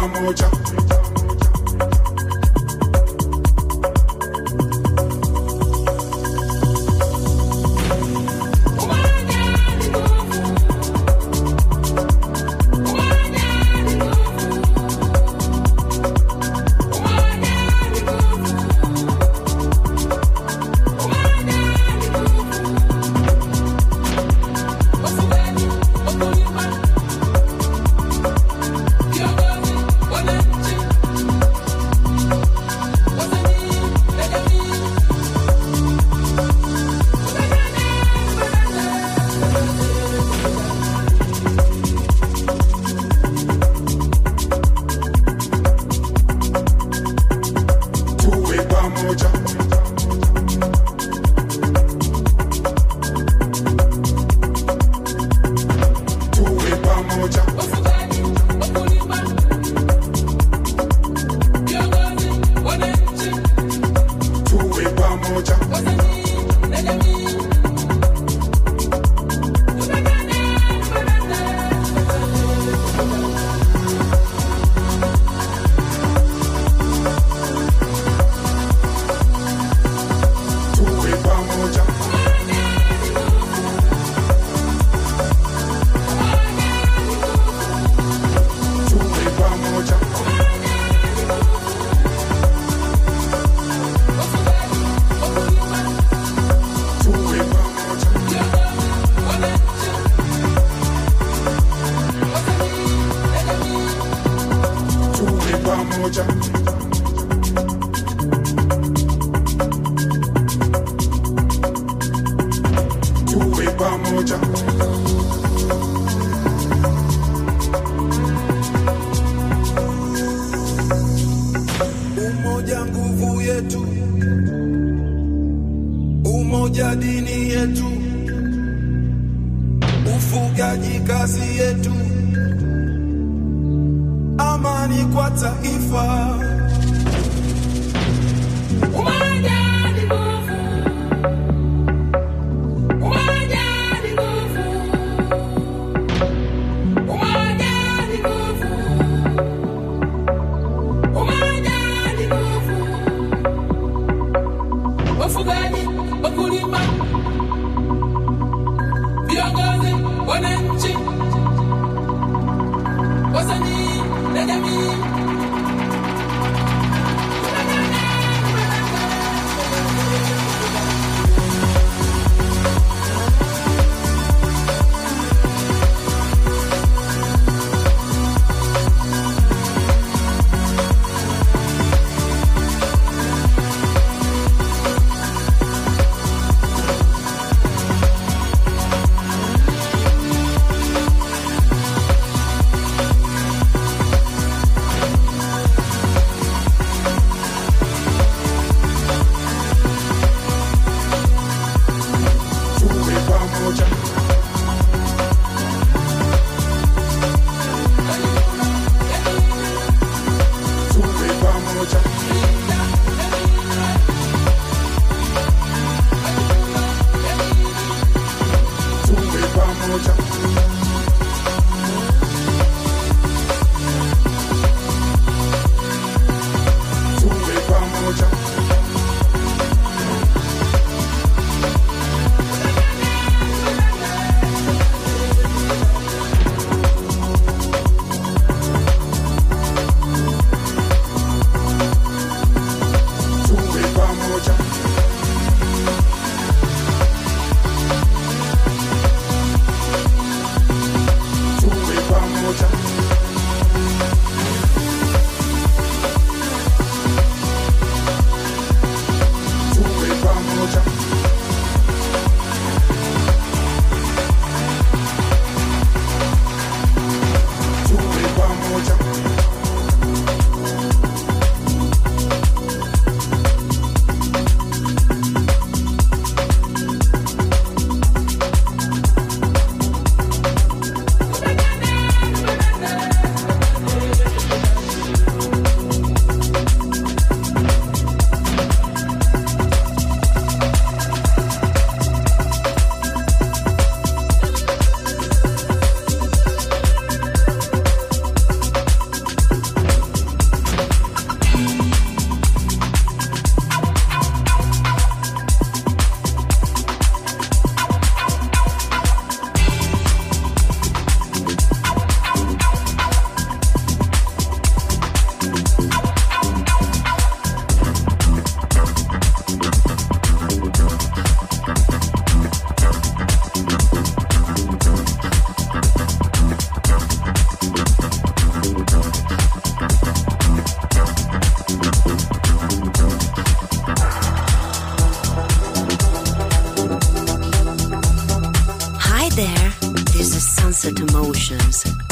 down, no jack. moja there, this is Sunset Emotions.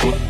Thank.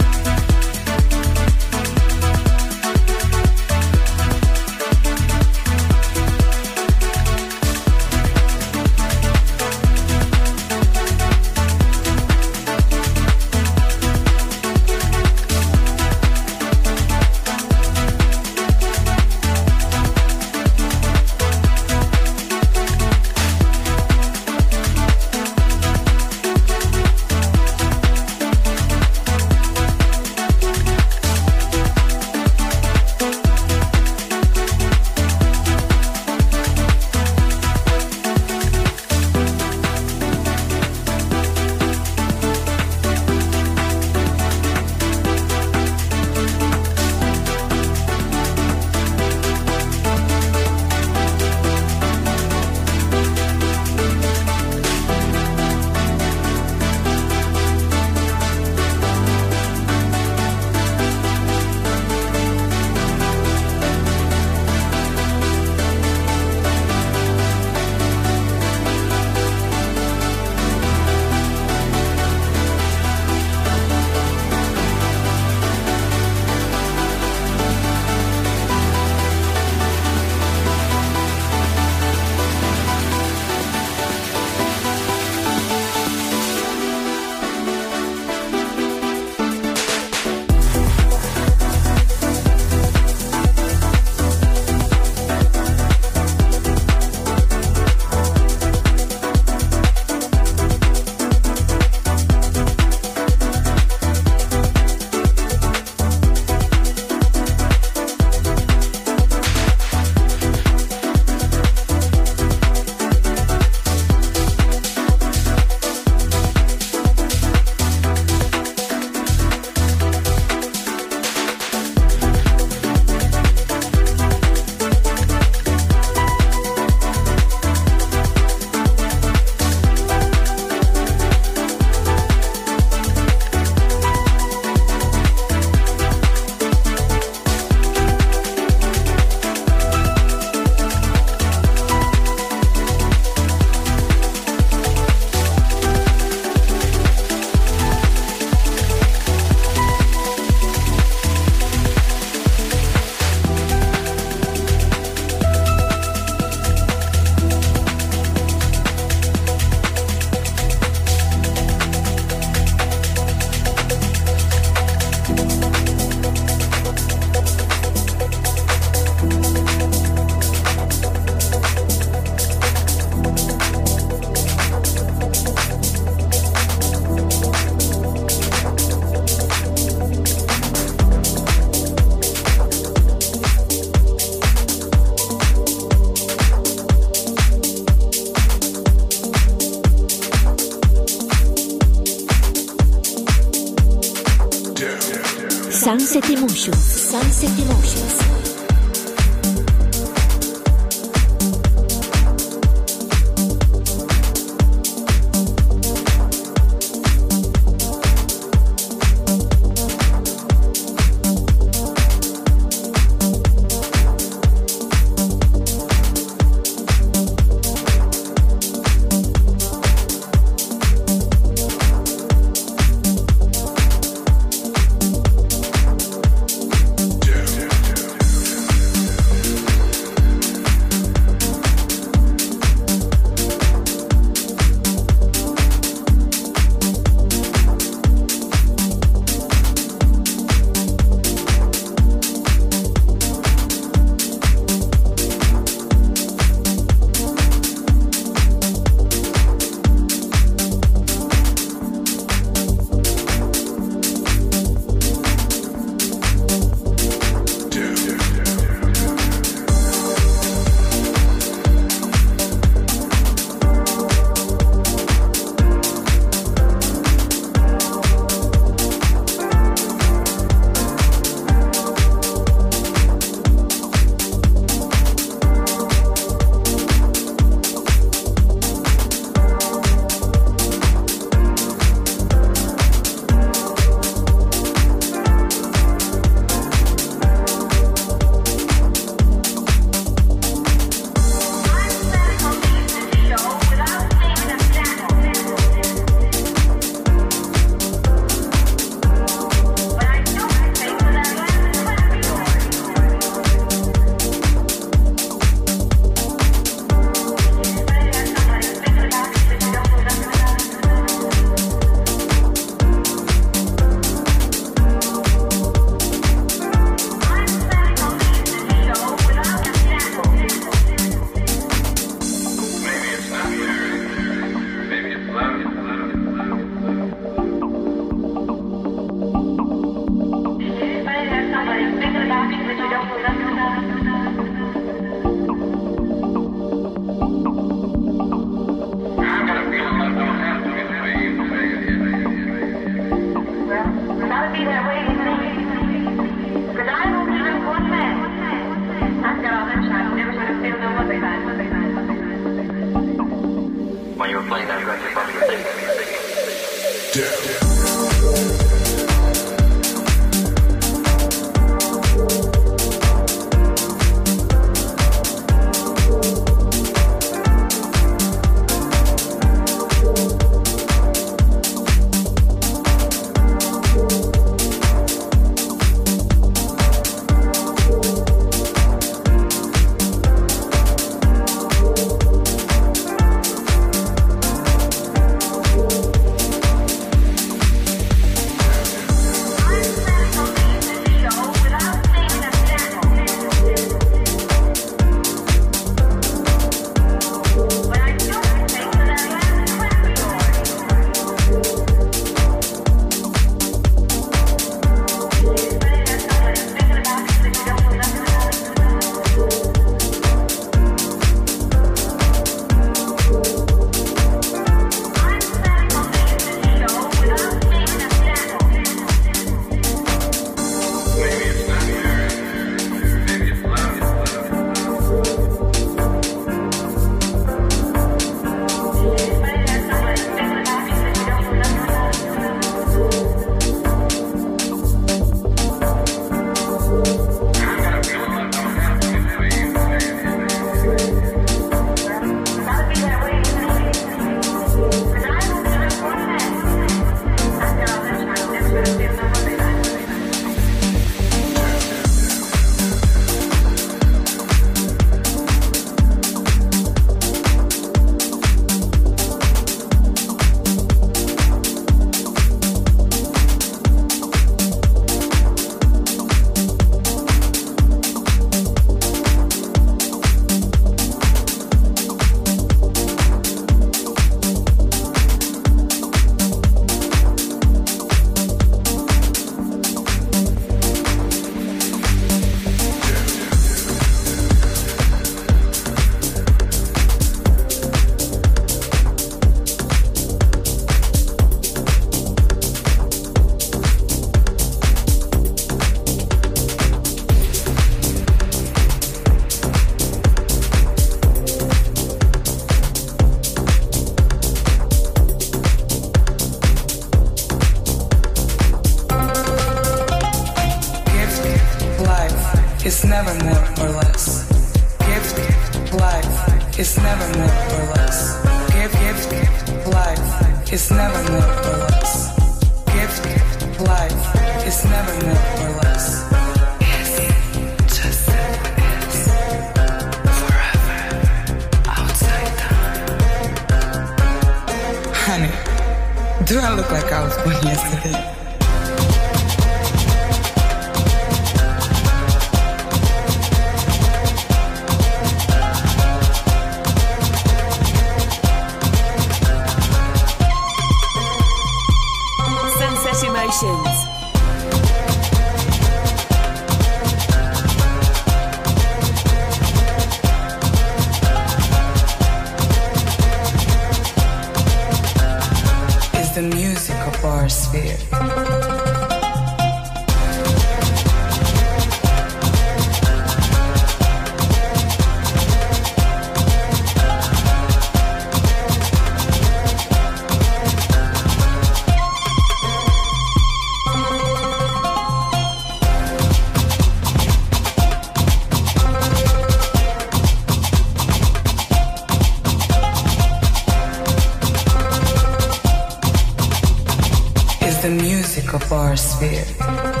our sphere.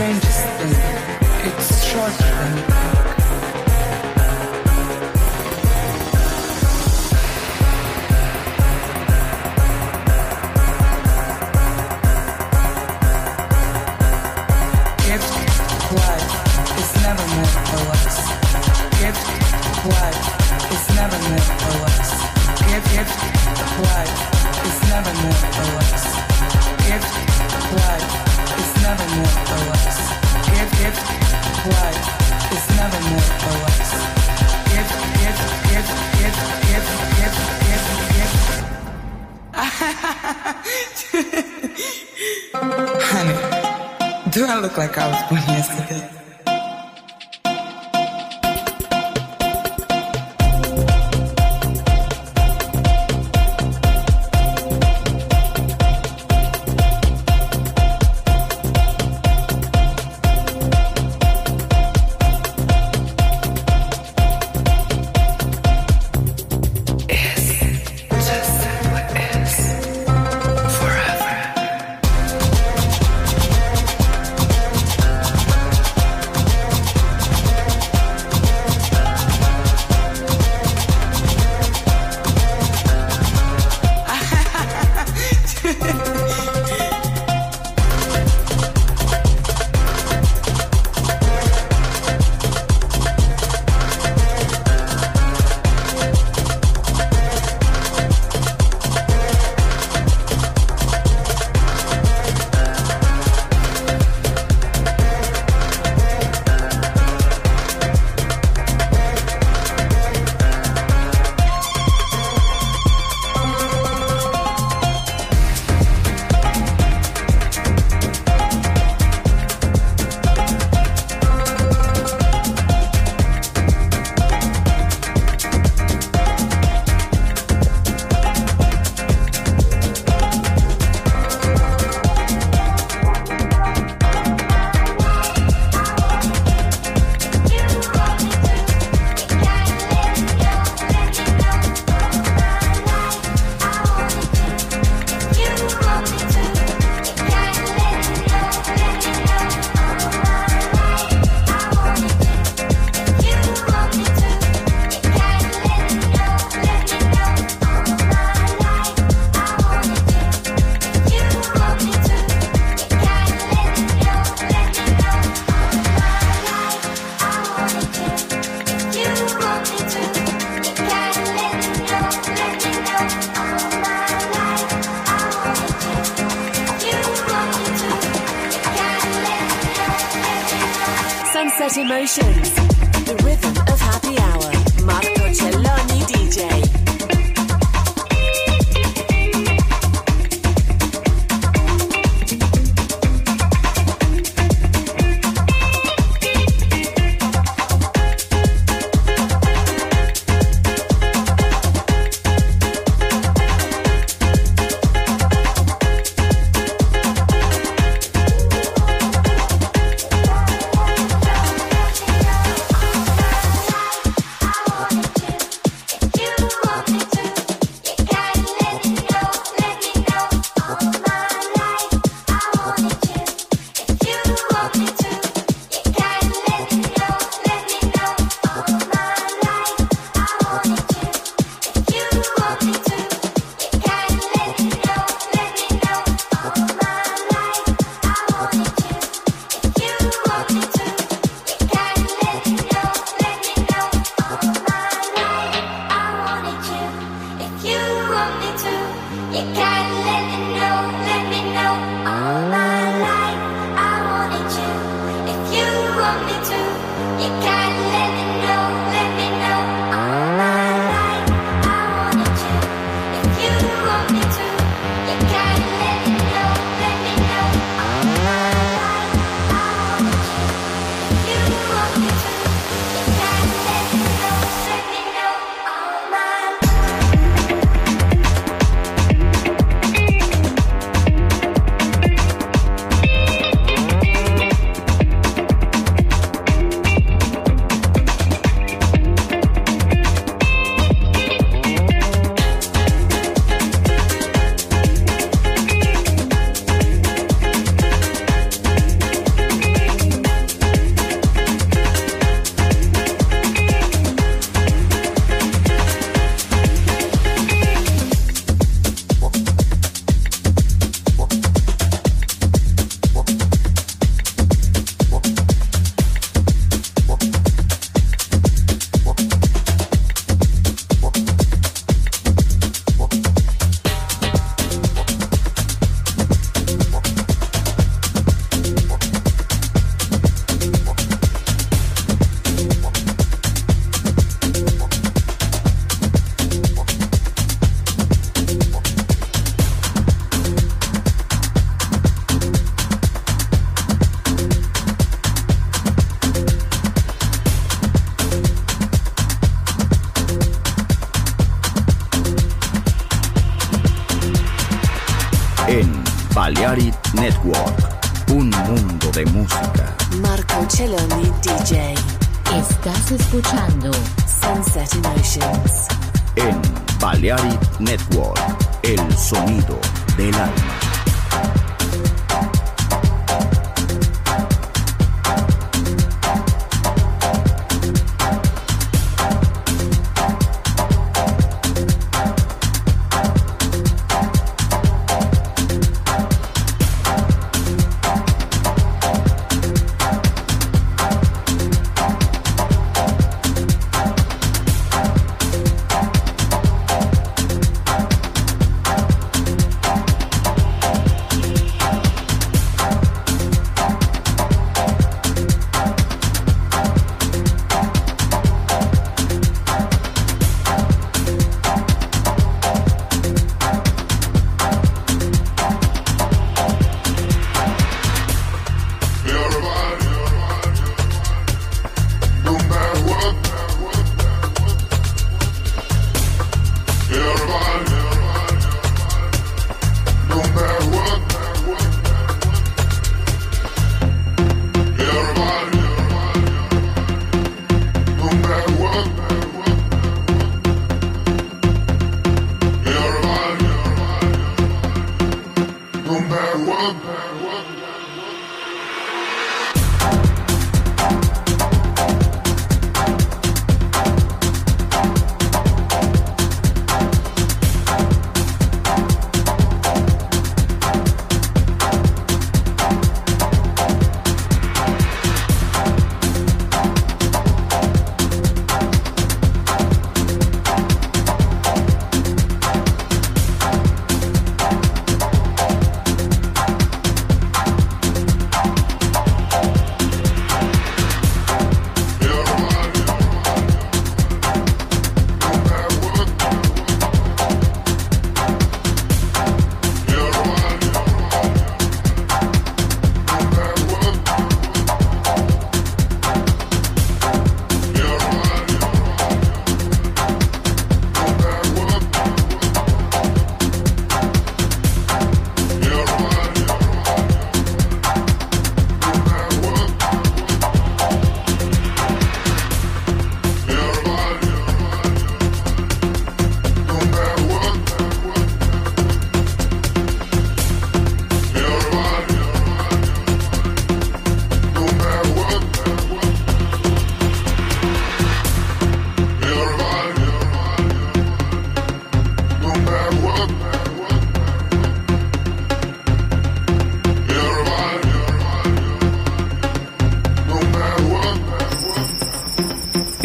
strangest thing. It's short. than Network.